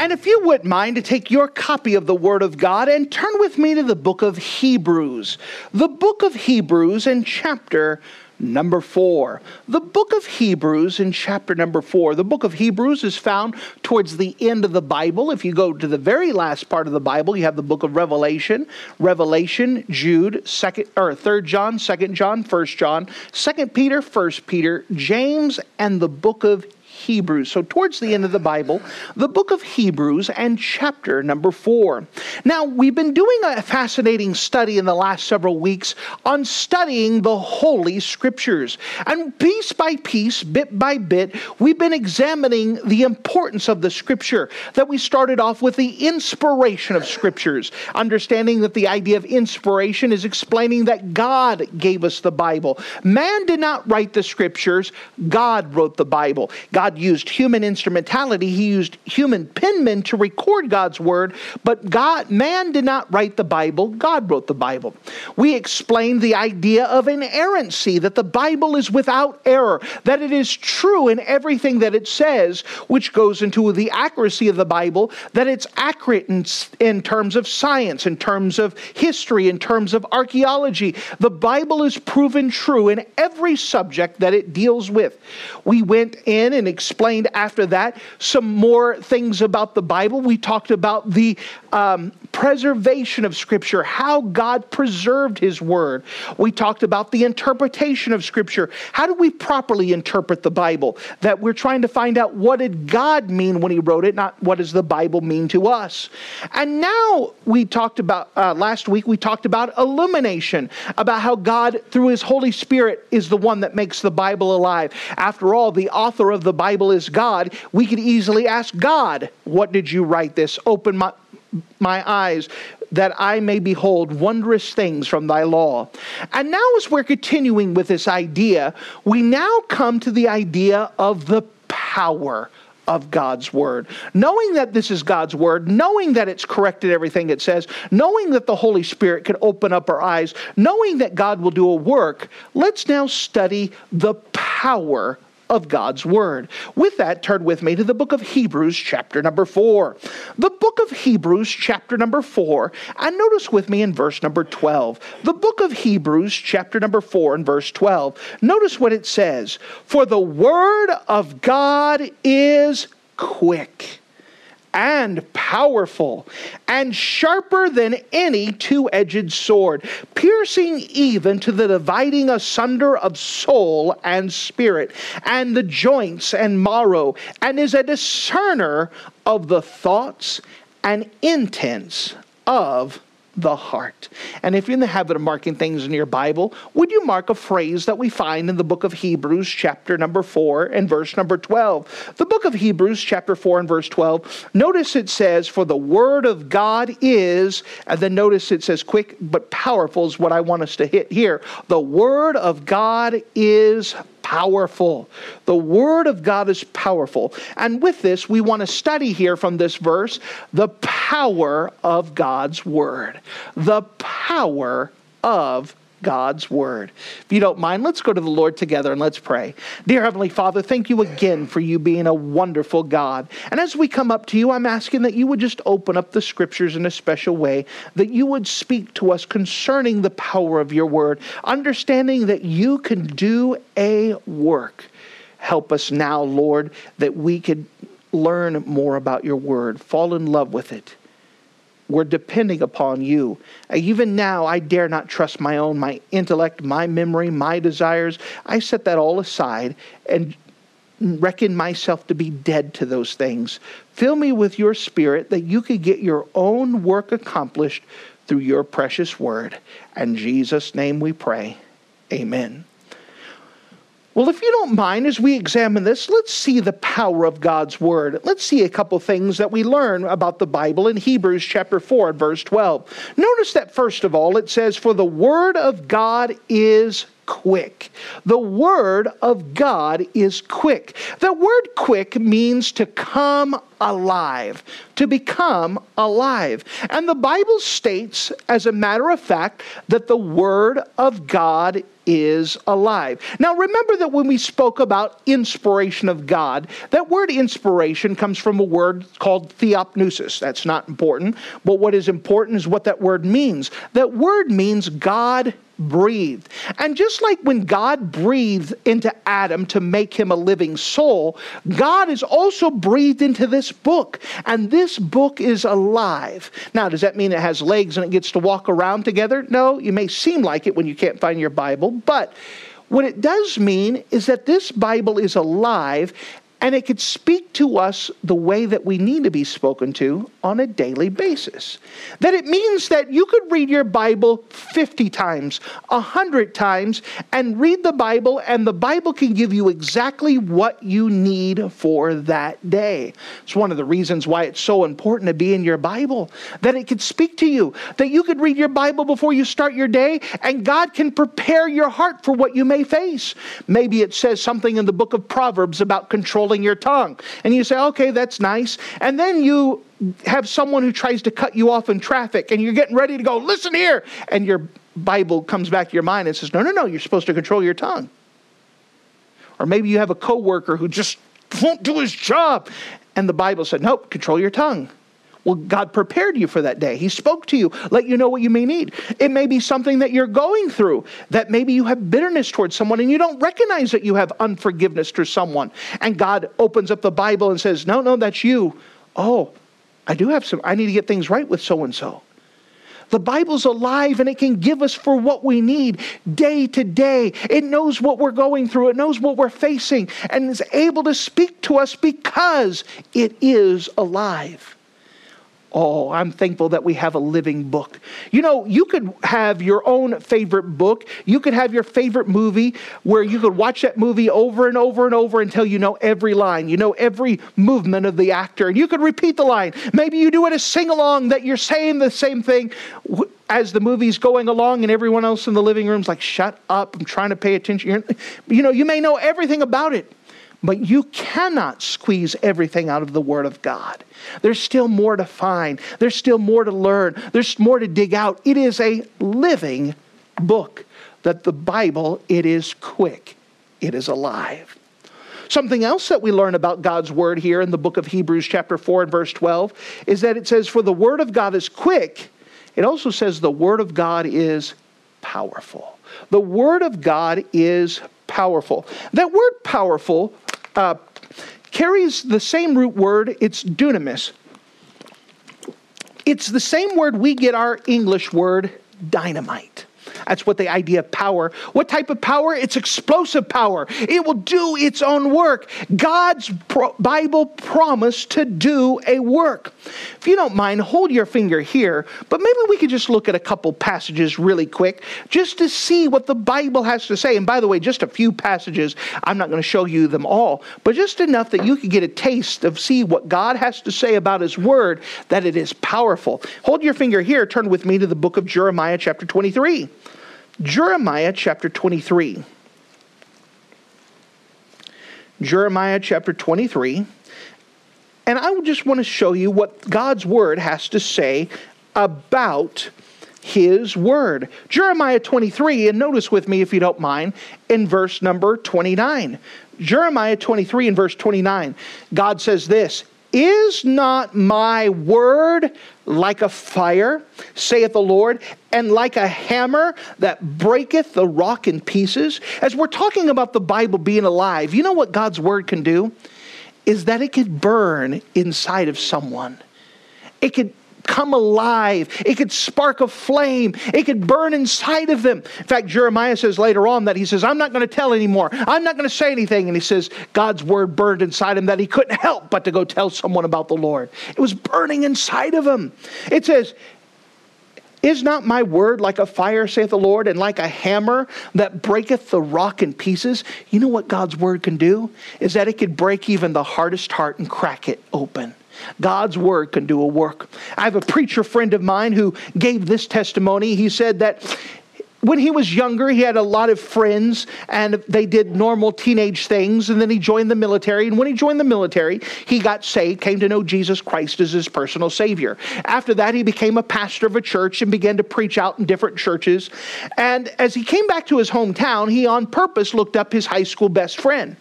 And if you wouldn't mind to take your copy of the Word of God and turn with me to the book of Hebrews. The book of Hebrews in chapter number four. The book of Hebrews in chapter number four. The book of Hebrews is found towards the end of the Bible. If you go to the very last part of the Bible, you have the book of Revelation, Revelation, Jude, second or third John, second John, first John, second Peter, first Peter, James, and the book of Hebrews. So, towards the end of the Bible, the book of Hebrews and chapter number four. Now, we've been doing a fascinating study in the last several weeks on studying the Holy Scriptures. And piece by piece, bit by bit, we've been examining the importance of the Scripture. That we started off with the inspiration of Scriptures, understanding that the idea of inspiration is explaining that God gave us the Bible. Man did not write the Scriptures, God wrote the Bible. God used human instrumentality. He used human penmen to record God's word, but God, man did not write the Bible. God wrote the Bible. We explained the idea of inerrancy, that the Bible is without error, that it is true in everything that it says, which goes into the accuracy of the Bible, that it's accurate in, in terms of science, in terms of history, in terms of archaeology. The Bible is proven true in every subject that it deals with. We went in and explained after that some more things about the Bible. We talked about the um, preservation of Scripture, how God preserved His Word. We talked about the interpretation of Scripture. How do we properly interpret the Bible? That we're trying to find out what did God mean when He wrote it, not what does the Bible mean to us. And now we talked about, uh, last week, we talked about illumination, about how God, through His Holy Spirit, is the one that makes the Bible alive. After all, the author of the Bible is God, we could easily ask God, What did you write this? Open my, my eyes that I may behold wondrous things from thy law. And now, as we're continuing with this idea, we now come to the idea of the power of God's word. Knowing that this is God's word, knowing that it's corrected everything it says, knowing that the Holy Spirit can open up our eyes, knowing that God will do a work, let's now study the power of God's Word. With that, turn with me to the book of Hebrews, chapter number 4. The book of Hebrews, chapter number 4, and notice with me in verse number 12. The book of Hebrews, chapter number 4, and verse 12. Notice what it says For the Word of God is quick and powerful, and sharper than any two edged sword, piercing even to the dividing asunder of soul and spirit, and the joints and marrow, and is a discerner of the thoughts and intents of the heart. And if you're in the habit of marking things in your Bible, would you mark a phrase that we find in the book of Hebrews, chapter number 4 and verse number 12? The book of Hebrews, chapter 4 and verse 12, notice it says, For the word of God is, and then notice it says, quick but powerful is what I want us to hit here. The word of God is powerful. The Word of God is powerful. And with this, we want to study here from this verse the power of God's Word. The power of God's word. If you don't mind, let's go to the Lord together and let's pray. Dear Heavenly Father, thank you again for you being a wonderful God. And as we come up to you, I'm asking that you would just open up the scriptures in a special way, that you would speak to us concerning the power of your word, understanding that you can do a work. Help us now, Lord, that we could learn more about your word, fall in love with it we're depending upon you. Uh, even now, I dare not trust my own, my intellect, my memory, my desires. I set that all aside and reckon myself to be dead to those things. Fill me with your spirit that you could get your own work accomplished through your precious word. In Jesus' name we pray. Amen. Well, if you don't mind, as we examine this, let's see the power of God's Word. Let's see a couple things that we learn about the Bible in Hebrews chapter 4 verse 12. Notice that, first of all, it says, For the Word of God is quick. The Word of God is quick. The word quick means to come alive, to become alive. And the Bible states, as a matter of fact, that the Word of God is alive. Now, remember that when we spoke about inspiration of God, that word inspiration comes from a word called theopneustos. That's not important, but what is important is what that word means. That word means God breathed. And just like when God breathed into Adam to make him a living soul, God has also breathed into this book. And this book is alive. Now, does that mean it has legs and it gets to walk around together? No, you may seem like it when you can't find your Bible, but what it does mean is that this Bible is alive and it could speak to us the way that we need to be spoken to on a daily basis. That it means that you could read your Bible 50 times, 100 times, and read the Bible, and the Bible can give you exactly what you need for that day. It's one of the reasons why it's so important to be in your Bible, that it could speak to you, that you could read your Bible before you start your day, and God can prepare your heart for what you may face. Maybe it says something in the book of Proverbs about control controlling your tongue. And you say, okay, that's nice. And then you have someone who tries to cut you off in traffic and you're getting ready to go, listen here. And your Bible comes back to your mind and says, no, no, no, you're supposed to control your tongue. Or maybe you have a coworker who just won't do his job. And the Bible said, nope, control your tongue. Well, God prepared you for that day. He spoke to you, let you know what you may need. It may be something that you're going through, that maybe you have bitterness towards someone and you don't recognize that you have unforgiveness to someone. And God opens up the Bible and says, No, no, that's you. Oh, I do have some, I need to get things right with so and so. The Bible's alive and it can give us for what we need day to day. It knows what we're going through, it knows what we're facing, and is able to speak to us because it is alive. Oh, I'm thankful that we have a living book. You know, you could have your own favorite book. You could have your favorite movie where you could watch that movie over and over and over until you know every line, you know every movement of the actor, and you could repeat the line. Maybe you do it a sing along that you're saying the same thing as the movie's going along, and everyone else in the living room's like, shut up, I'm trying to pay attention. You know, you may know everything about it. But you cannot squeeze everything out of the Word of God. There's still more to find, there's still more to learn, there's more to dig out. It is a living book that the Bible, it is quick, it is alive. Something else that we learn about God's word here in the book of Hebrews, chapter 4 and verse 12, is that it says, For the word of God is quick. It also says the word of God is powerful. The word of God is powerful. That word powerful uh, carries the same root word, it's dunamis. It's the same word we get our English word dynamite. That's what the idea of power. What type of power? It's explosive power. It will do its own work. God's pro- Bible promised to do a work. If you don't mind, hold your finger here, but maybe we could just look at a couple passages really quick just to see what the Bible has to say. And by the way, just a few passages. I'm not going to show you them all, but just enough that you could get a taste of see what God has to say about his word that it is powerful. Hold your finger here, turn with me to the book of Jeremiah chapter 23. Jeremiah chapter 23. Jeremiah chapter 23. And I just want to show you what God's word has to say about his word. Jeremiah 23, and notice with me if you don't mind, in verse number 29. Jeremiah 23 and verse 29, God says this Is not my word like a fire, saith the Lord, and like a hammer that breaketh the rock in pieces. As we're talking about the Bible being alive, you know what God's word can do? Is that it could burn inside of someone. It could come alive. It could spark a flame. It could burn inside of them. In fact, Jeremiah says later on that he says, I'm not going to tell anymore. I'm not going to say anything. And he says, God's word burned inside him that he couldn't help but to go tell someone about the Lord. It was burning inside of him. It says, Is not my word like a fire, saith the Lord, and like a hammer that breaketh the rock in pieces? You know what God's word can do? Is that it could break even the hardest heart and crack it open. God's word can do a work. I have a preacher friend of mine who gave this testimony. He said that when he was younger, he had a lot of friends and they did normal teenage things. And then he joined the military. And when he joined the military, he got saved, came to know Jesus Christ as his personal Savior. After that, he became a pastor of a church and began to preach out in different churches. And as he came back to his hometown, he on purpose looked up his high school best friend.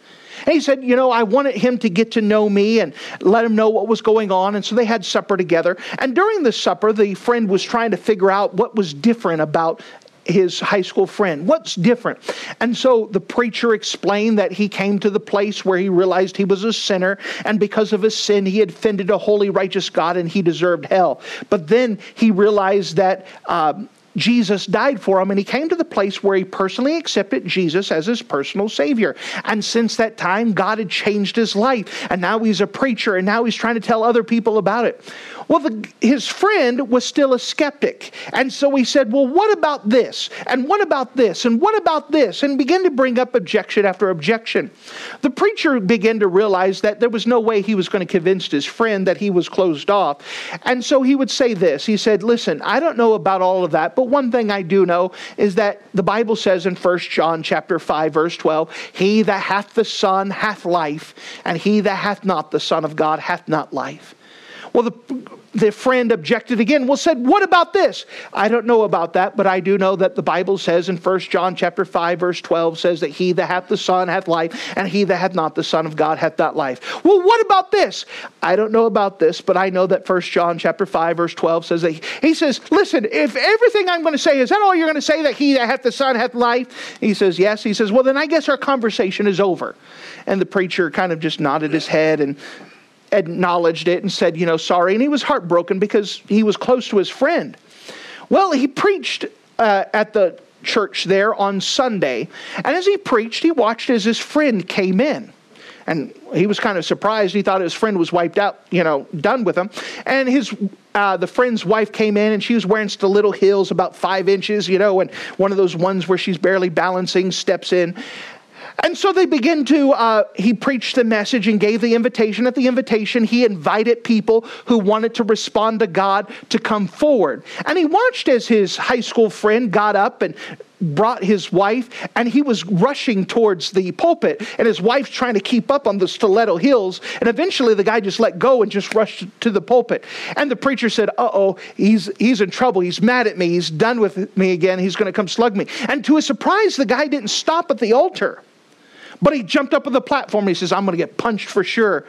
And he said, You know, I wanted him to get to know me and let him know what was going on. And so they had supper together. And during the supper, the friend was trying to figure out what was different about his high school friend. What's different? And so the preacher explained that he came to the place where he realized he was a sinner, and because of his sin, he had offended a holy, righteous God and he deserved hell. But then he realized that. Um, Jesus died for him, and he came to the place where he personally accepted Jesus as his personal Savior. And since that time, God had changed his life, and now he's a preacher, and now he's trying to tell other people about it. Well, the, his friend was still a skeptic. And so he said, Well, what about this? And what about this? And what about this? And began to bring up objection after objection. The preacher began to realize that there was no way he was going to convince his friend that he was closed off. And so he would say this He said, Listen, I don't know about all of that, but one thing I do know is that the Bible says in 1 John chapter 5, verse 12, He that hath the Son hath life, and he that hath not the Son of God hath not life. Well, the the friend objected again. Well said what about this? I don't know about that but i do know that the bible says in 1 john chapter 5 verse 12 says that he that hath the son hath life and he that hath not the son of god hath not life. Well what about this? I don't know about this but i know that 1 john chapter 5 verse 12 says that he, he says listen if everything i'm going to say is that all you're going to say that he that hath the son hath life? He says yes. He says well then i guess our conversation is over. And the preacher kind of just nodded his head and acknowledged it and said, you know, sorry. And he was heartbroken because he was close to his friend. Well, he preached uh, at the church there on Sunday. And as he preached, he watched as his friend came in. And he was kind of surprised. He thought his friend was wiped out, you know, done with him. And his uh, the friend's wife came in and she was wearing stiletto heels about five inches, you know, and one of those ones where she's barely balancing steps in. And so they begin to, uh, he preached the message and gave the invitation. At the invitation, he invited people who wanted to respond to God to come forward. And he watched as his high school friend got up and brought his wife and he was rushing towards the pulpit and his wife's trying to keep up on the stiletto heels and eventually the guy just let go and just rushed to the pulpit. And the preacher said uh-oh he's he's in trouble. He's mad at me. He's done with me again. He's going to come slug me. And to his surprise the guy didn't stop at the altar but he jumped up on the platform he says, I'm going to get punched for sure.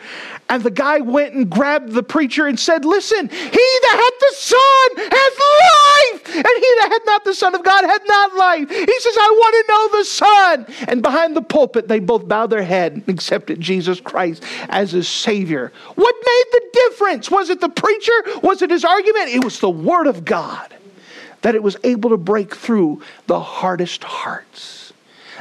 And the guy went and grabbed the preacher and said, Listen, he that hath the Son hath life, and he that hath not the Son of God hath not life. He says, I want to know the Son. And behind the pulpit, they both bowed their head and accepted Jesus Christ as his Savior. What made the difference? Was it the preacher? Was it his argument? It was the Word of God that it was able to break through the hardest hearts.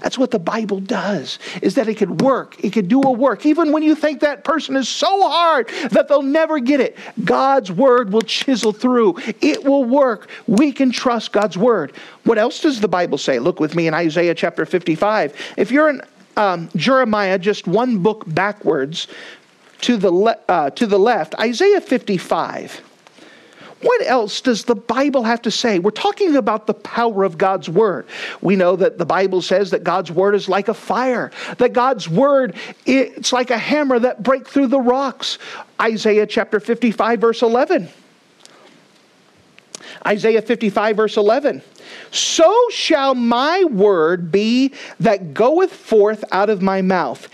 That's what the Bible does, is that it could work. It could do a work. Even when you think that person is so hard that they'll never get it, God's word will chisel through. It will work. We can trust God's word. What else does the Bible say? Look with me in Isaiah chapter 55. If you're in um, Jeremiah, just one book backwards to the, le- uh, to the left, Isaiah 55. What else does the Bible have to say? We're talking about the power of God's Word. We know that the Bible says that God's Word is like a fire, that God's Word, it's like a hammer that break through the rocks. Isaiah chapter 55, verse 11. Isaiah 55, verse 11. So shall my word be that goeth forth out of my mouth.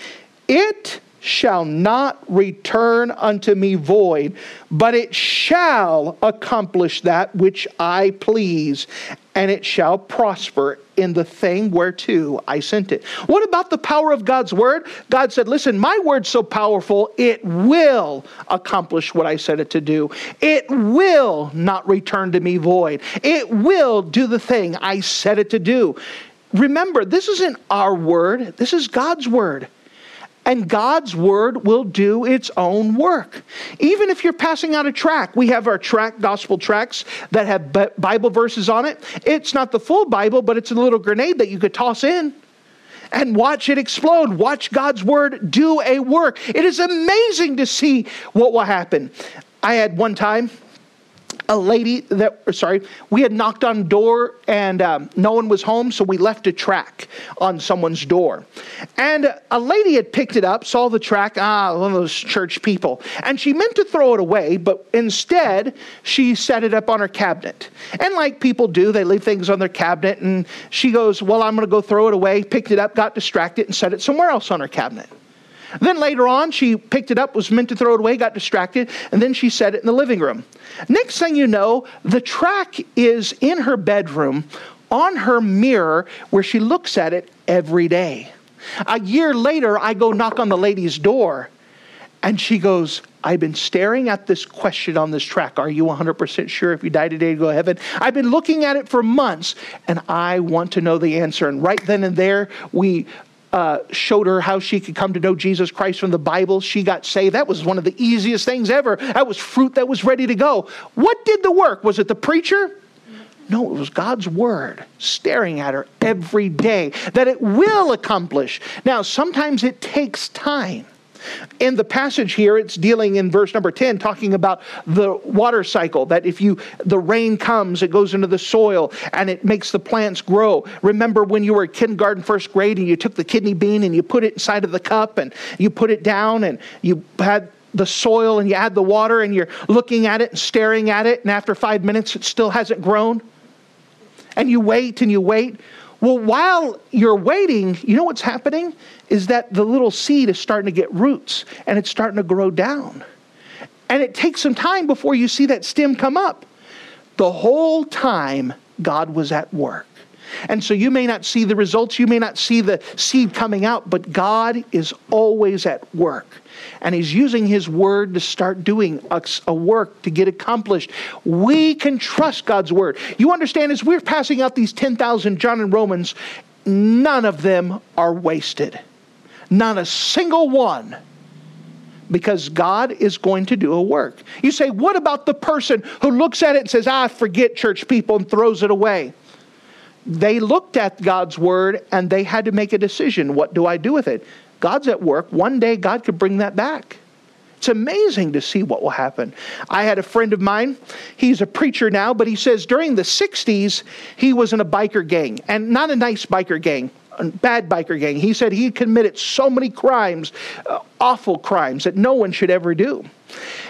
It shall not return unto me void, but it shall accomplish that which I please, and it shall prosper in the thing whereto I sent it. What about the power of God's word? God said, Listen, my word's so powerful, it will accomplish what I said it to do. It will not return to me void. It will do the thing I said it to do. Remember, this isn't our word, this is God's word. And God's word will do its own work. Even if you're passing out a track, we have our track, gospel tracks that have Bible verses on it. It's not the full Bible, but it's a little grenade that you could toss in and watch it explode. Watch God's word do a work. It is amazing to see what will happen. I had one time, a lady that sorry we had knocked on door and um, no one was home so we left a track on someone's door. And a lady had picked it up saw the track ah one of those church people. And she meant to throw it away but instead she set it up on her cabinet. And like people do they leave things on their cabinet and she goes well i'm going to go throw it away picked it up got distracted and set it somewhere else on her cabinet then later on, she picked it up, was meant to throw it away, got distracted, and then she set it in the living room. Next thing you know, the track is in her bedroom on her mirror where she looks at it every day. A year later, I go knock on the lady's door, and she goes, I've been staring at this question on this track. Are you 100% sure if you die today to go to heaven? I've been looking at it for months and I want to know the answer. And right then and there, we uh, showed her how she could come to know Jesus Christ from the Bible. She got saved. That was one of the easiest things ever. That was fruit that was ready to go. What did the work? Was it the preacher? No, it was God's word staring at her every day that it will accomplish. Now, sometimes it takes time. In the passage here, it's dealing in verse number 10, talking about the water cycle, that if you the rain comes, it goes into the soil and it makes the plants grow. Remember when you were kindergarten, first grade, and you took the kidney bean and you put it inside of the cup and you put it down and you had the soil and you add the water and you're looking at it and staring at it, and after five minutes it still hasn't grown. And you wait and you wait. Well, while you're waiting, you know what's happening? Is that the little seed is starting to get roots and it's starting to grow down. And it takes some time before you see that stem come up. The whole time, God was at work. And so you may not see the results, you may not see the seed coming out, but God is always at work and he's using his word to start doing a, work to get accomplished. We can trust God's word. You understand, as we're passing out these 10,000 John and Romans, none of them are wasted. Not a single one. Because God is going to do a work. You say, what about the person who looks at it and says, ah, forget church people and throws it away? They looked at God's word and they had to make a decision. What do I do with it? God's at work. One day, God could bring that back. It's amazing to see what will happen. I had a friend of mine, he's a preacher now, but he says during the 60s, he was in a biker gang, and not a nice biker gang, bad biker gang. He said he committed so many crimes, uh, awful crimes, that no one should ever do.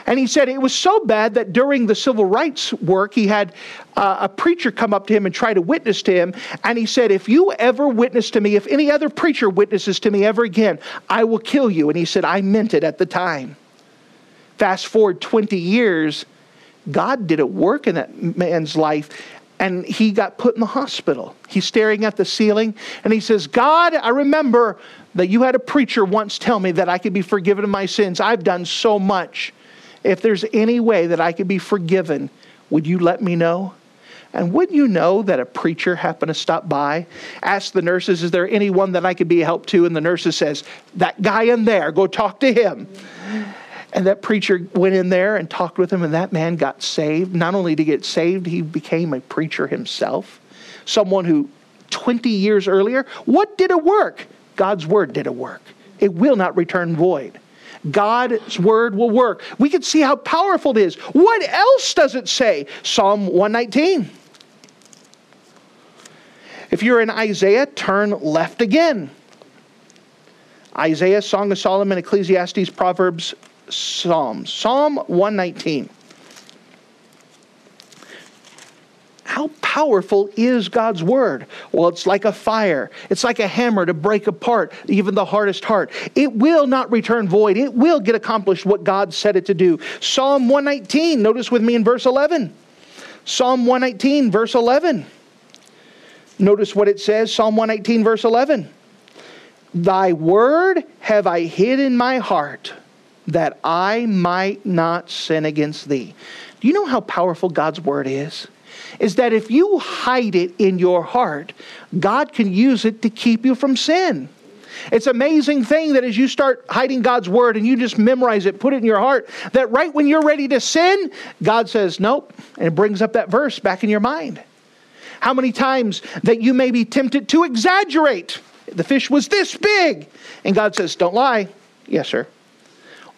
And he said it was so bad that during the civil rights work, he had uh, a preacher come up to him and try to witness to him. And he said, If you ever witness to me, if any other preacher witnesses to me ever again, I will kill you. And he said, I meant it at the time. Fast forward 20 years, God did a work in that man's life and he got put in the hospital. He's staring at the ceiling and he says, God, I remember that you had a preacher once tell me that I could be forgiven of my sins. I've done so much. If there's any way that I could be forgiven, would you let me know? And wouldn't you know that a preacher happened to stop by, ask the nurses, Is there anyone that I could be a help to? And the nurses says, That guy in there, go talk to him. And that preacher went in there and talked with him, and that man got saved. Not only to get saved, he became a preacher himself. Someone who 20 years earlier, what did it work? God's word did it work. It will not return void. God's word will work. We can see how powerful it is. What else does it say? Psalm 119. If you're in Isaiah, turn left again. Isaiah, Song of Solomon, Ecclesiastes, Proverbs, Psalms. Psalm 119. How powerful is God's word? Well, it's like a fire. It's like a hammer to break apart even the hardest heart. It will not return void. It will get accomplished what God said it to do. Psalm 119, notice with me in verse 11. Psalm 119, verse 11. Notice what it says, Psalm 119, verse 11. Thy word have I hid in my heart that I might not sin against thee. Do you know how powerful God's word is? is that if you hide it in your heart, God can use it to keep you from sin. It's amazing thing that as you start hiding God's word and you just memorize it, put it in your heart, that right when you're ready to sin, God says, nope, and brings up that verse back in your mind. How many times that you may be tempted to exaggerate. The fish was this big. And God says, don't lie. Yes, sir.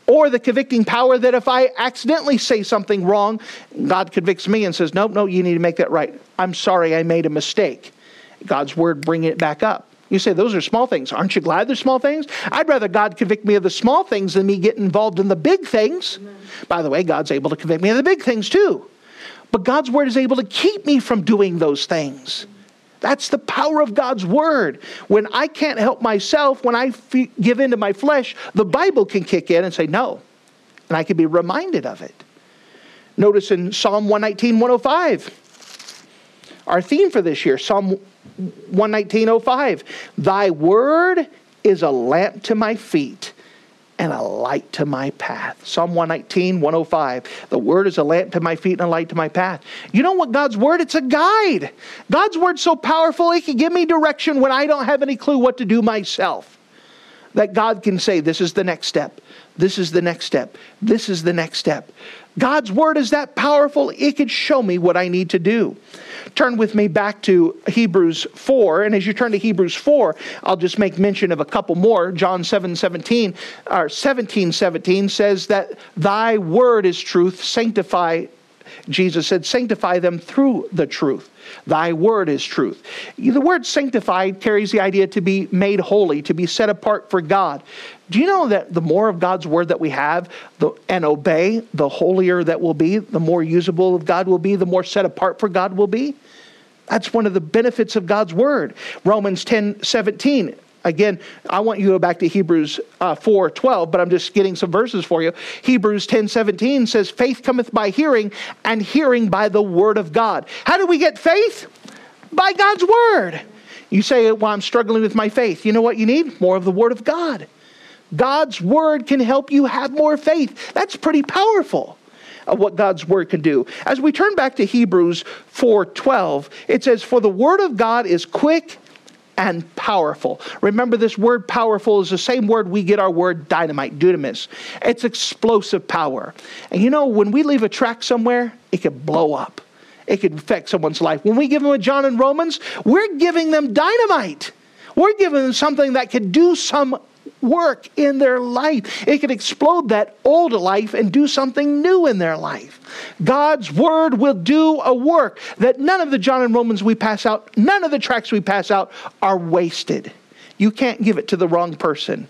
Or the convicting power that if I accidentally say something wrong, God convicts me and says, nope, no, you need to make that right. I'm sorry, I made a mistake. God's word bringing it back up. You say those are small things. Aren't you glad they're small things? I'd rather God convict me of the small things than me get involved in the big things. Amen. By the way, God's able to convict me of the big things too. But God's word is able to keep me from doing those things. That's the power of God's word. When I can't help myself, when I f- give in to my flesh, the Bible can kick in and say no. And I can be reminded of it. Notice in Psalm 119, 105, our theme for this year, Psalm 119.05, Thy word is a lamp to my feet and a light to my path. Psalm 119, 105. The word is a lamp to my feet and a light to my path. You know what God's word? It's a guide. God's word's so powerful, it can give me direction when I don't have any clue what to do myself. That God can say, This is the next step. This is the next step. This is the next step. God's word is that powerful, it could show me what I need to do. Turn with me back to Hebrews 4. And as you turn to Hebrews 4, I'll just make mention of a couple more. John 7 17, or 17 17 says that thy word is truth, sanctify. Jesus said, sanctify them through the truth. Thy word is truth. The word sanctified carries the idea to be made holy, to be set apart for God. Do you know that the more of God's word that we have the, and obey, the holier that will be, the more usable of God will be, the more set apart for God will be? That's one of the benefits of God's word. Romans 10 17. Again, I want you to go back to Hebrews uh, 4 12, but I'm just getting some verses for you. Hebrews 10 17 says, Faith cometh by hearing, and hearing by the word of God. How do we get faith? By God's word. You say, Well, I'm struggling with my faith. You know what you need? More of the word of God. God's word can help you have more faith. That's pretty powerful of what God's word can do. As we turn back to Hebrews 4:12, it says for the word of God is quick and powerful. Remember this word powerful is the same word we get our word dynamite, dunamis. It's explosive power. And you know when we leave a track somewhere, it could blow up. It could affect someone's life. When we give them a John and Romans, we're giving them dynamite. We're giving them something that could do some work in their life. It can explode that old life and do something new in their life. God's word will do a work that none of the John and Romans we pass out, none of the tracks we pass out are wasted. You can't give it to the wrong person.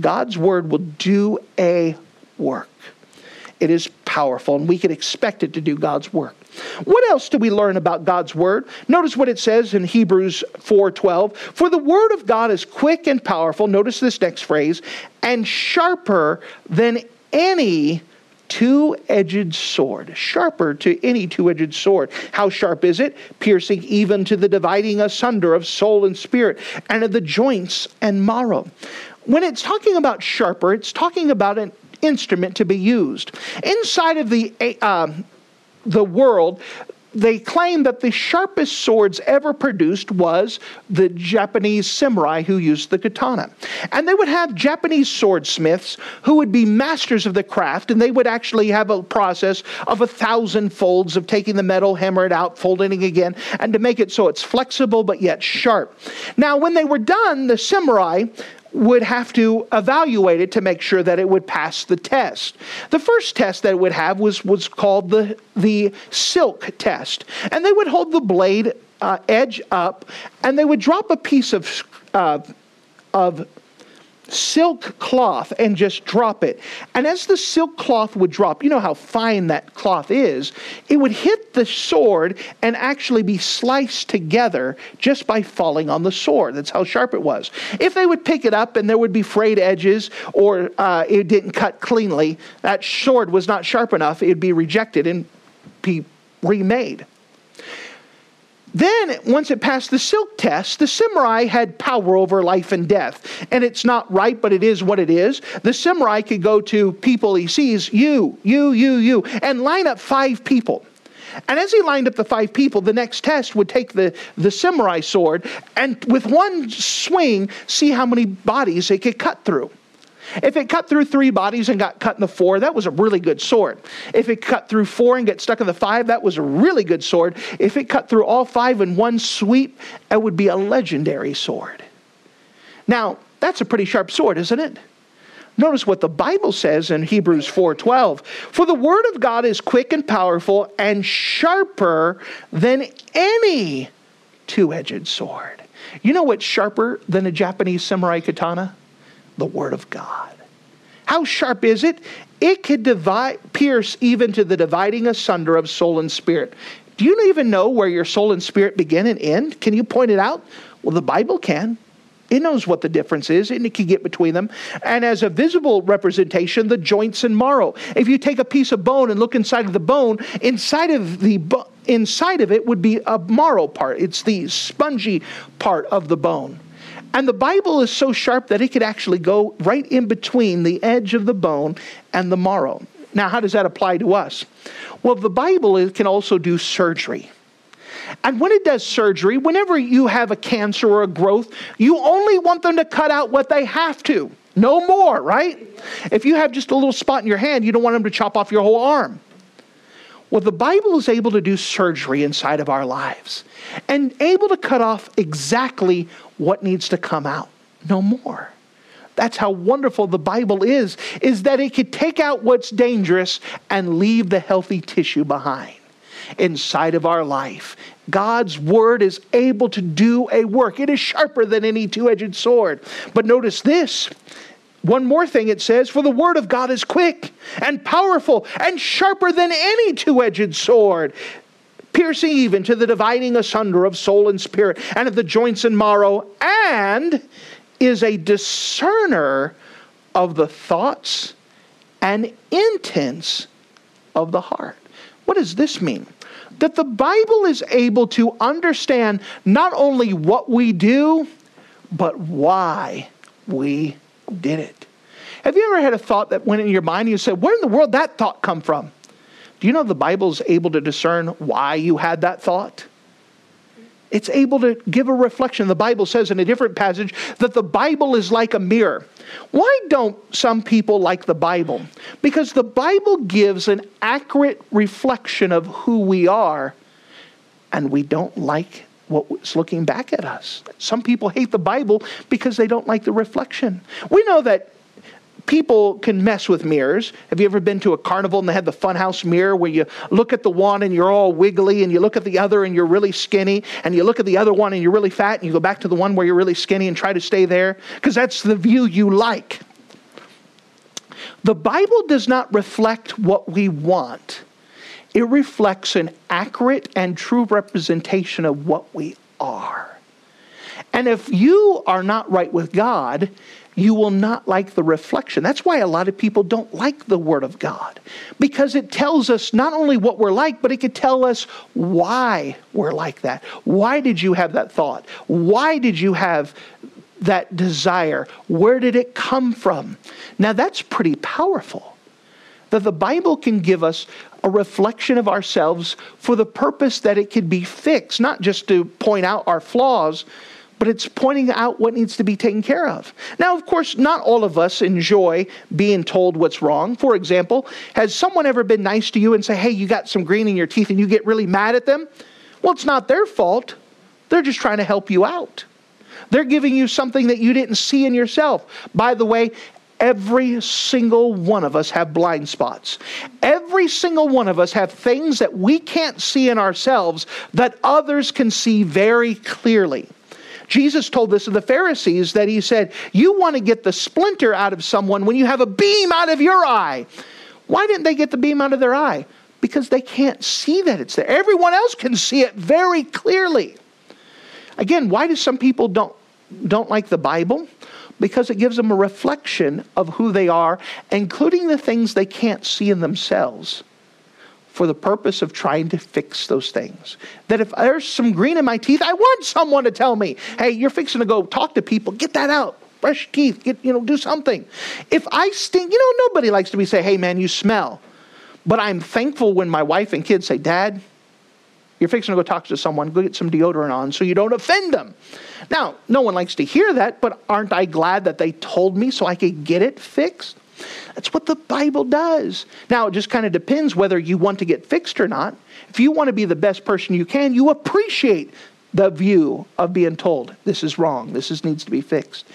God's word will do a work. It is powerful, and we can expect it to do God's work. What else do we learn about God's word? Notice what it says in Hebrews 4:12, "For the word of God is quick and powerful." Notice this next phrase, "and sharper than any two-edged sword." Sharper to any two-edged sword. How sharp is it? Piercing even to the dividing asunder of soul and spirit and of the joints and marrow. When it's talking about sharper, it's talking about an instrument to be used. Inside of the uh, the world, they claim that the sharpest swords ever produced was the Japanese samurai who used the katana. And they would have Japanese swordsmiths who would be masters of the craft, and they would actually have a process of a thousand folds of taking the metal, hammer it out, folding it again, and to make it so it's flexible but yet sharp. Now, when they were done, the samurai would have to evaluate it to make sure that it would pass the test. The first test that it would have was, was called the, the silk test. And they would hold the blade uh, edge up and they would drop a piece of, uh, of silk cloth and just drop it. And as the silk cloth would drop, you know how fine that cloth is, it would hit the sword and actually be sliced together just by falling on the sword. That's how sharp it was. If they would pick it up and there would be frayed edges or uh, it didn't cut cleanly, that sword was not sharp enough, it'd be rejected and be remade. Then, once it passed the silk test, the samurai had power over life and death. And it's not right, but it is what it is. The samurai could go to people he sees, you, you, you, you, and line up five people. And as he lined up the five people, the next test would take the, the samurai sword and with one swing, see how many bodies it could cut through. If it cut through three bodies and got cut in the four, that was a really good sword. If it cut through four and get stuck in the five, that was a really good sword. If it cut through all five in one sweep, it would be a legendary sword. Now, that's a pretty sharp sword, isn't it? Notice what the Bible says in Hebrews 4:12. For the word of God is quick and powerful and sharper than any two-edged sword. You know what's sharper than a Japanese samurai katana? The word of God. How sharp is it? It could divide, pierce even to the dividing asunder of soul and spirit. Do you even know where your soul and spirit begin and end? Can you point it out? Well, the Bible can. It knows what the difference is and it can get between them. And as a visible representation, the joints and marrow. If you take a piece of bone and look inside of the bone, inside of the inside of it would be a marrow part. It's the spongy part of the bone. And the Bible is so sharp that it could actually go right in between the edge of the bone and the marrow. Now, how does that apply to us? Well, the Bible can also do surgery. And when it does surgery, whenever you have a cancer or a growth, you only want them to cut out what they have to. No more, right? If you have just a little spot in your hand, you don't want them to chop off your whole arm. Well, the Bible is able to do surgery inside of our lives and able to cut off exactly what needs to come out. No more. That's how wonderful the Bible is, is that it could take out what's dangerous and leave the healthy tissue behind inside of our life. God's word is able to do a work. It is sharper than any two edged sword. But notice this. One more thing it says, for the word of God is quick and powerful and sharper than any two edged sword, piercing even to the dividing asunder of soul and spirit and of the joints and marrow, and is a discerner of the thoughts and intents of the heart. What does this mean? that the Bible is able to understand not only what we do, but why we did it. Have you ever had a thought that went in your mind and you said, Where in the world that thought come from? Do you know the Bible is able to discern why you had that thought? It's able to give a reflection. The Bible says in a different passage that the Bible is like a mirror. Why don't some people like the Bible? Because the Bible gives an accurate reflection of who we are, and we don't like what's looking back at us. Some people hate the Bible because they don't like the reflection. We know that people can mess with mirrors. Have you ever been to a carnival and they had the funhouse mirror where you look at the one and you're all wiggly and you look at the other and you're really skinny and you look at the other one and you're really fat and you go back to the one where you're really skinny and try to stay there because that's the view you like. The Bible does not reflect what we want. It reflects an accurate and true representation of what we are. And if you are not right with God, you will not like the reflection. That's why a lot of people don't like the Word of God, because it tells us not only what we're like, but it could tell us why we're like that. Why did you have that thought? Why did you have that desire? Where did it come from? Now, that's pretty powerful. That the Bible can give us a reflection of ourselves for the purpose that it could be fixed, not just to point out our flaws, but it's pointing out what needs to be taken care of. Now, of course, not all of us enjoy being told what's wrong. For example, has someone ever been nice to you and say, hey, you got some green in your teeth and you get really mad at them? Well, it's not their fault. They're just trying to help you out. They're giving you something that you didn't see in yourself. By the way, every single one of us have blind spots. Every single one of us have things that we can't see in ourselves that others can see very clearly. Jesus told this to the Pharisees that he said, You want to get the splinter out of someone when you have a beam out of your eye. Why didn't they get the beam out of their eye? Because they can't see that it's there. Everyone else can see it very clearly. Again, why do some people don't, don't like the Bible? Because it gives them a reflection of who they are, including the things they can't see in themselves for the purpose of trying to fix those things. That if there's some green in my teeth, I want someone to tell me, hey, you're fixing to go talk to people, get that out. Brush teeth, get, you know, do something. If I stink, you know, nobody likes to be say, hey man, you smell. But I'm thankful when my wife and kids say, Dad, You're fixing to go talk to someone, go get some deodorant on so you don't offend them. Now, no one likes to hear that, but aren't I glad that they told me so I could get it fixed? That's what the Bible does. Now, it just kind of depends whether you want to get fixed or not. If you want to be the best person you can, you appreciate the view of being told this is wrong, this is, needs to be fixed.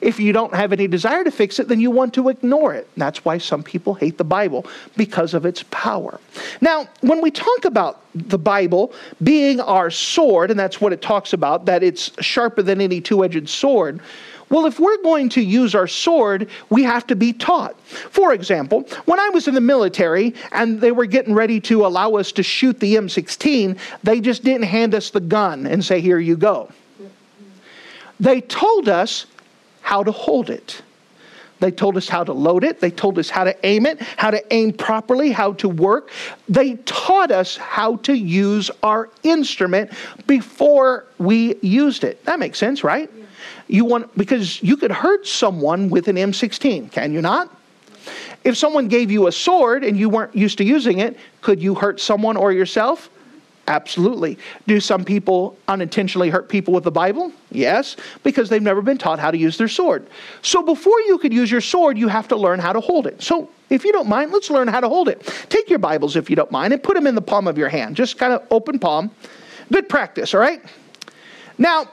If you don't have any desire to fix it, then you want to ignore it. that's why some people hate the Bible because of its power. Now, when we talk about the Bible being our sword, and that's what it talks about, that it's sharper than any two edged sword. Well, if we're going to use our sword, we have to be taught. For example, when I was in the military and they were getting ready to allow us to shoot the M16, they just didn't hand us the gun and say, Here you go. They told us how to hold it. They told us how to load it. They told us how to aim it, how to aim properly, how to work. They taught us how to use our instrument before we used it. That makes sense, right? Yeah. You want because you could hurt someone with an M16, can you not? If someone gave you a sword and you weren't used to using it, could you hurt someone or yourself? Absolutely. Do some people unintentionally hurt people with the Bible? Yes, because they've never been taught how to use their sword. So before you could use your sword, you have to learn how to hold it. So if you don't mind, let's learn how to hold it. Take your Bibles, if you don't mind, and put them in the palm of your hand. Just kind of open palm. Good practice, all right? Now,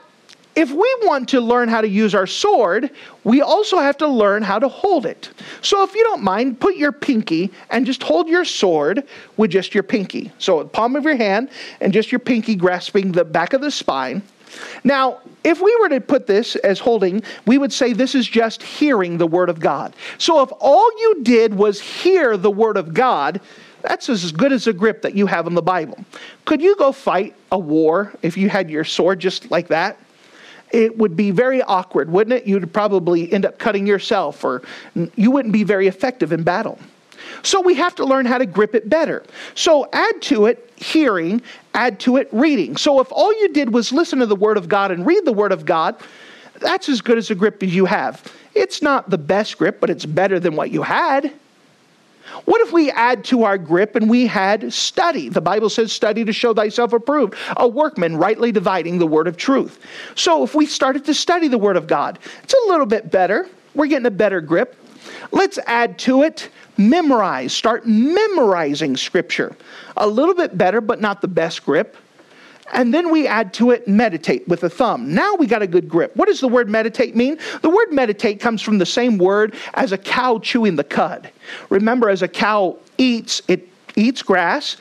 if we want to learn how to use our sword, we also have to learn how to hold it. So if you don't mind, put your pinky and just hold your sword with just your pinky. So palm of your hand and just your pinky grasping the back of the spine. Now, if we were to put this as holding, we would say this is just hearing the word of God. So if all you did was hear the word of God, that's as good as a grip that you have in the Bible. Could you go fight a war if you had your sword just like that? It would be very awkward, wouldn't it? You'd probably end up cutting yourself, or you wouldn't be very effective in battle. So we have to learn how to grip it better. So add to it hearing, add to it reading. So if all you did was listen to the Word of God and read the Word of God, that's as good as a grip as you have. It's not the best grip, but it's better than what you had. What if we add to our grip and we had study? The Bible says, study to show thyself approved, a workman rightly dividing the word of truth. So if we started to study the word of God, it's a little bit better. We're getting a better grip. Let's add to it memorize. Start memorizing scripture. A little bit better, but not the best grip. And then we add to it meditate with a thumb. Now we got a good grip. What does the word meditate mean? The word meditate comes from the same word as a cow chewing the cud. Remember, as a cow eats, it eats grass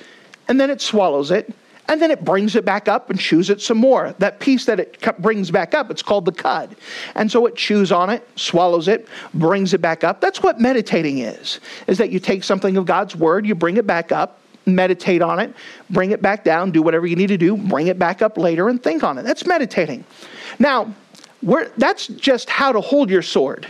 and then it swallows it and then it brings it back up and chews it some more. That piece that it brings back up, it's called the cud. And so it chews on it, swallows it, brings it back up. That's what meditating is. Is that you take something of God's word, you bring it back up, meditate on it, bring it back down, do whatever you need to do, bring it back up later and think on it. That's meditating. Now, that's just how to hold your sword.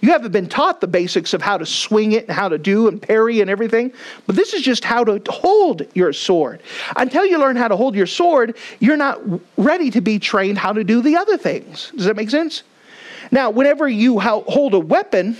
You haven't been taught the basics of how to swing it and how to do and parry and everything, but this is just how to hold your sword. Until you learn how to hold your sword, you're not ready to be trained how to do the other things. Does that make sense? Now, whenever you hold a weapon,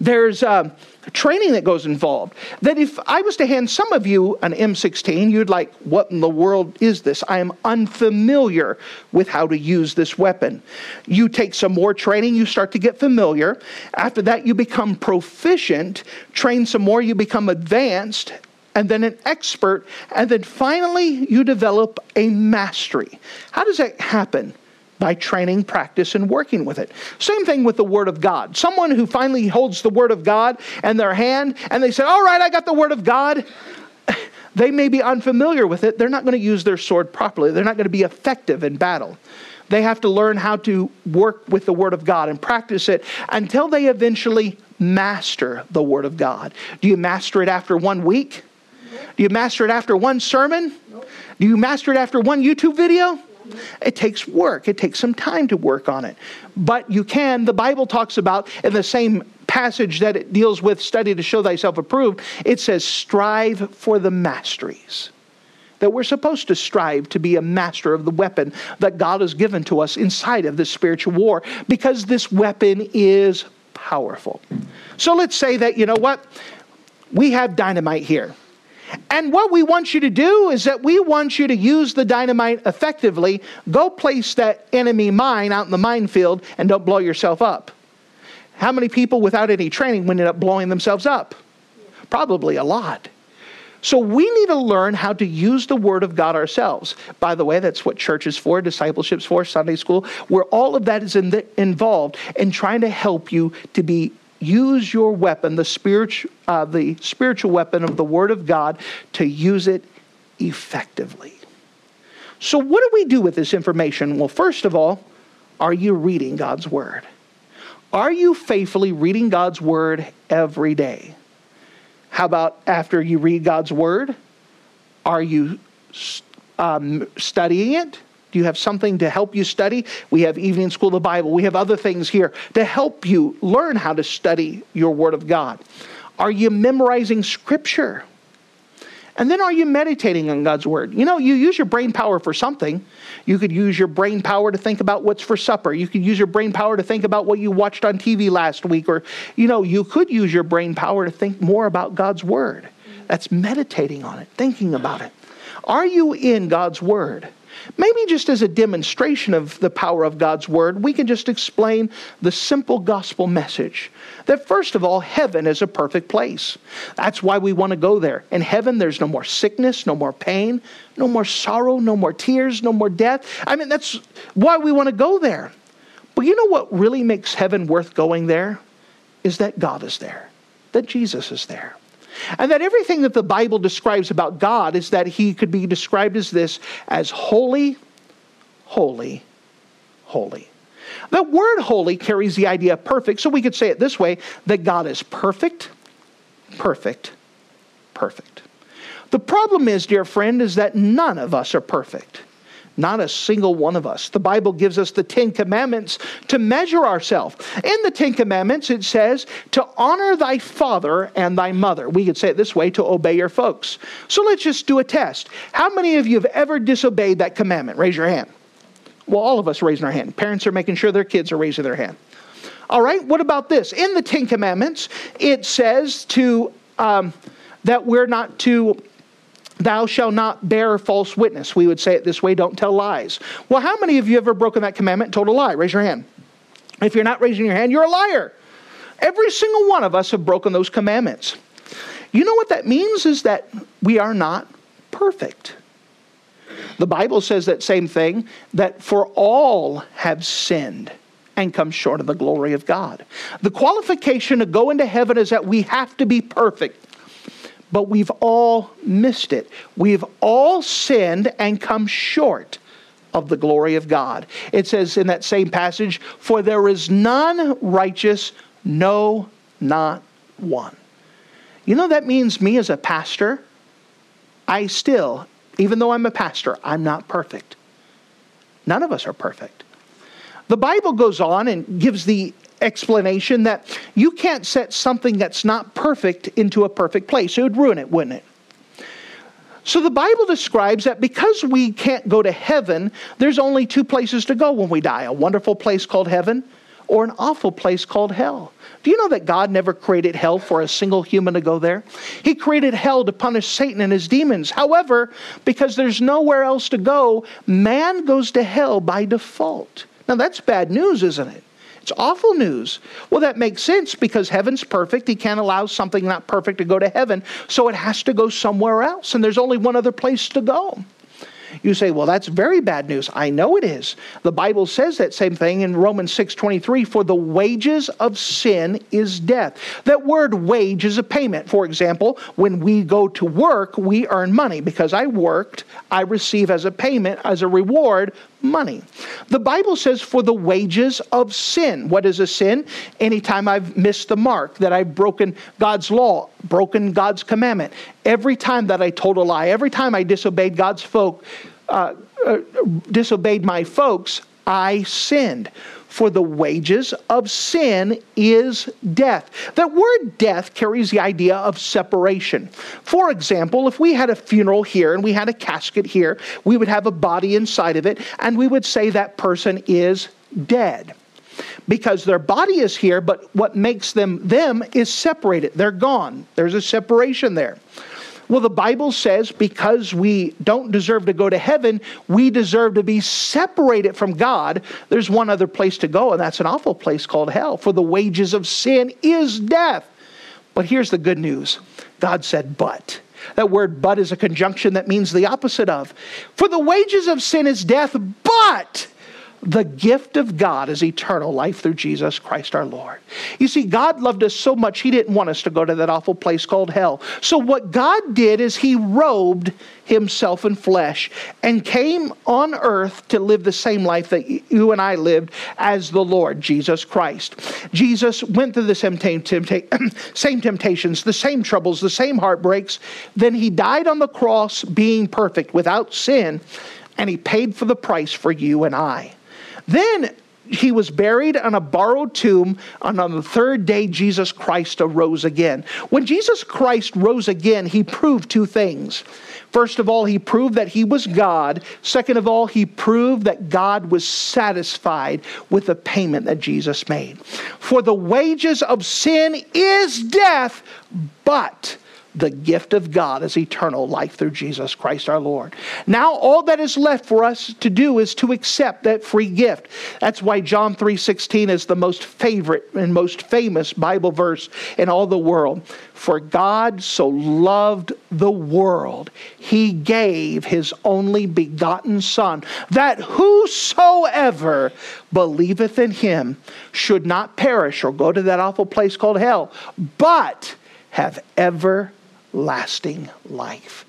there's um, training that goes involved. That if I was to hand some of you an M16, you'd like, what in the world is this? I am unfamiliar with how to use this weapon. You take some more training, you start to get familiar. After that, you become proficient. Train some more, you become advanced. And then an expert, and then finally you develop a mastery. How does that happen? By training, practice, and working with it. Same thing with the Word of God. Someone who finally holds the Word of God in their hand and they say, All right, I got the Word of God. They may be unfamiliar with it. They're not going to use their sword properly, they're not going to be effective in battle. They have to learn how to work with the Word of God and practice it until they eventually master the Word of God. Do you master it after one week? Do you master it after one sermon? Do you master it after one YouTube video? It takes work, it takes some time to work on it. But you can, the Bible talks about in the same passage that it deals with study to show thyself approved, it says, strive for the masteries. That we're supposed to strive to be a master of the weapon that God has given to us inside of this spiritual war because this weapon is powerful. So let's say that, you know what? We have dynamite here. And what we want you to do is that we want you to use the dynamite effectively. Go place that enemy mine out in the minefield and don't blow yourself up. How many people without any training would end up blowing themselves up? Probably a lot. So we need to learn how to use the Word of God ourselves. By the way, that's what church is for, discipleship's for, Sunday school, where all of that is in the, involved in trying to help you to be use your weapon, the spiritual, uh, the spiritual weapon of the Word of God, to use it effectively. So, what do we do with this information? Well, first of all, are you reading God's Word? Are you faithfully reading God's Word every day? How about after you read God's Word? Are you um, studying it? Do you have something to help you study? We have Evening School of the Bible. We have other things here to help you learn how to study your Word of God. Are you memorizing Scripture? And then are you meditating on God's Word? You know, you use your brain power for something. You could use your brain power to think about what's for supper. You could use your brain power to think about what you watched on TV last week. Or, you know, you could use your brain power to think more about God's Word. That's meditating on it, thinking about it. Are you in God's Word? Maybe just as a demonstration of the power of God's Word, we can just explain the simple gospel message that, first of all, heaven is a perfect place. That's why we want to go there. In heaven, there's no more sickness, no more pain, no more sorrow, no more tears, no more death. I mean, that's why we want to go there. But you know what really makes heaven worth going there? Is that God is there, that Jesus is there. And that everything that the Bible describes about God is that he could be described as this as holy, holy, holy. The word holy carries the idea of perfect, so we could say it this way that God is perfect, perfect, perfect. The problem is, dear friend, is that none of us are perfect. Not a single one of us. The Bible gives us the Ten Commandments to measure ourselves. In the Ten Commandments, it says to honor thy father and thy mother. We could say it this way to obey your folks. So let's just do a test. How many of you have ever disobeyed that commandment? Raise your hand. Well, all of us raising our hand. Parents are making sure their kids are raising their hand. All right, what about this? In the Ten Commandments, it says to um, that we're not to Thou shalt not bear false witness. We would say it this way don't tell lies. Well, how many of you have ever broken that commandment and told a lie? Raise your hand. If you're not raising your hand, you're a liar. Every single one of us have broken those commandments. You know what that means is that we are not perfect. The Bible says that same thing that for all have sinned and come short of the glory of God. The qualification to go into heaven is that we have to be perfect but we've all missed it. We've all sinned and come short of the glory of God. It says in that same passage, For there is none righteous, no, not one. You know, that means me as a pastor, I still, even though I'm a pastor, I'm not perfect. None of us are perfect. The Bible goes on and gives the explanation that you can't set something that's not perfect into a perfect place. It would ruin it, wouldn't it? So the Bible describes that because we can't go to heaven, there's only two places to go when we die a wonderful place called heaven or an awful place called hell. Do you know that God never created hell for a single human to go there? He created hell to punish Satan and his demons. However, because there's nowhere else to go, man goes to hell by default. Now that's bad news, isn't it? It's awful news. Well, that makes sense because heaven's perfect. He can't allow something not perfect to go to heaven, so it has to go somewhere else, and there's only one other place to go. You say, well, that's very bad news. I know it is. The Bible says that same thing in Romans 6:23, for the wages of sin is death. That word wage is a payment. For example, when we go to work, we earn money. Because I worked, I receive as a payment, as a reward, money. The Bible says for the wages of sin. What is a sin? Anytime I've missed the mark, that I've broken God's law, broken God's commandment. Every time that I told a lie, every time I disobeyed God's folk, uh, uh, disobeyed my folks, I sinned. For the wages of sin is death. That word death carries the idea of separation. For example, if we had a funeral here and we had a casket here, we would have a body inside of it, and we would say that person is dead because their body is here, but what makes them them is separated. They're gone. There's a separation there. Well, the Bible says because we don't deserve to go to heaven, we deserve to be separated from God. There's one other place to go, and that's an awful place called hell. For the wages of sin is death. But here's the good news God said, but. That word but is a conjunction that means the opposite of. For the wages of sin is death, but the gift of God is eternal life through Jesus Christ our Lord. You see, God loved us so much, He didn't want us to go to that awful place called hell. So, what God did is He robed Himself in flesh and came on earth to live the same life that you and I lived as the Lord Jesus Christ. Jesus went through the same, same temptations, the same troubles, the same heartbreaks. Then He died on the cross, being perfect, without sin, and He paid for the price for you and I. Then he was buried in a borrowed tomb, and on the third day, Jesus Christ arose again. When Jesus Christ rose again, he proved two things. First of all, he proved that he was God. Second of all, he proved that God was satisfied with the payment that Jesus made. For the wages of sin is death, but the gift of God is eternal life through Jesus Christ our Lord. Now all that is left for us to do is to accept that free gift. That's why John 3:16 is the most favorite and most famous Bible verse in all the world. For God so loved the world, he gave his only begotten son that whosoever believeth in him should not perish or go to that awful place called hell, but have ever lasting life.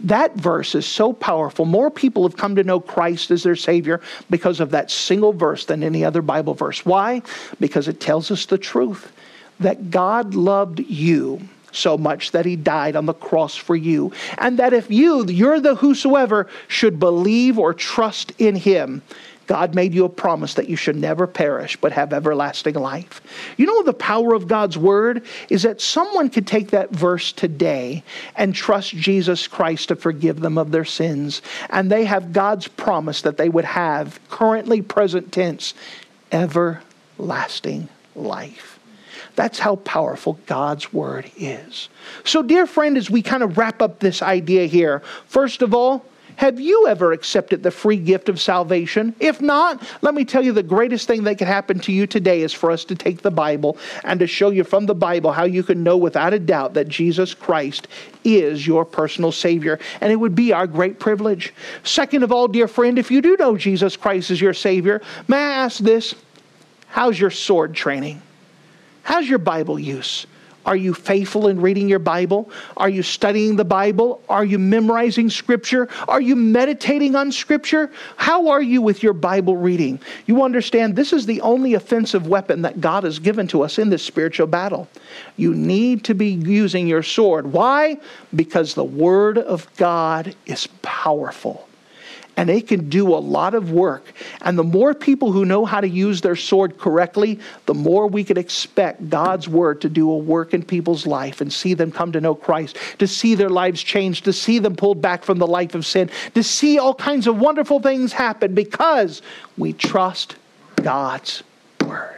That verse is so powerful. More people have come to know Christ as their Savior because of that single verse than any other Bible verse. Why? Because it tells us the truth that God loved you so much that he died on the cross for you. And that if you, you're the whosoever, should believe or trust in him, God made you a promise that you should never perish but have everlasting life. You know, the power of God's word is that someone could take that verse today and trust Jesus Christ to forgive them of their sins. And they have God's promise that they would have, currently present tense, everlasting life. That's how powerful God's word is. So, dear friend, as we kind of wrap up this idea here, first of all, have you ever accepted the free gift of salvation? If not, let me tell you the greatest thing that could happen to you today is for us to take the Bible and to show you from the Bible how you can know without a doubt that Jesus Christ is your personal Savior. And it would be our great privilege. Second of all, dear friend, if you do know Jesus Christ is your Savior, may I ask this? How's your sword training? How's your Bible use? Are you faithful in reading your Bible? Are you studying the Bible? Are you memorizing Scripture? Are you meditating on Scripture? How are you with your Bible reading? You understand this is the only offensive weapon that God has given to us in this spiritual battle. You need to be using your sword. Why? Because the Word of God is powerful and they can do a lot of work. And the more people who know how to use their sword correctly, the more we could expect God's word to do a work in people's life and see them come to know Christ, to see their lives changed, to see them pulled back from the life of sin, to see all kinds of wonderful things happen because we trust God's word.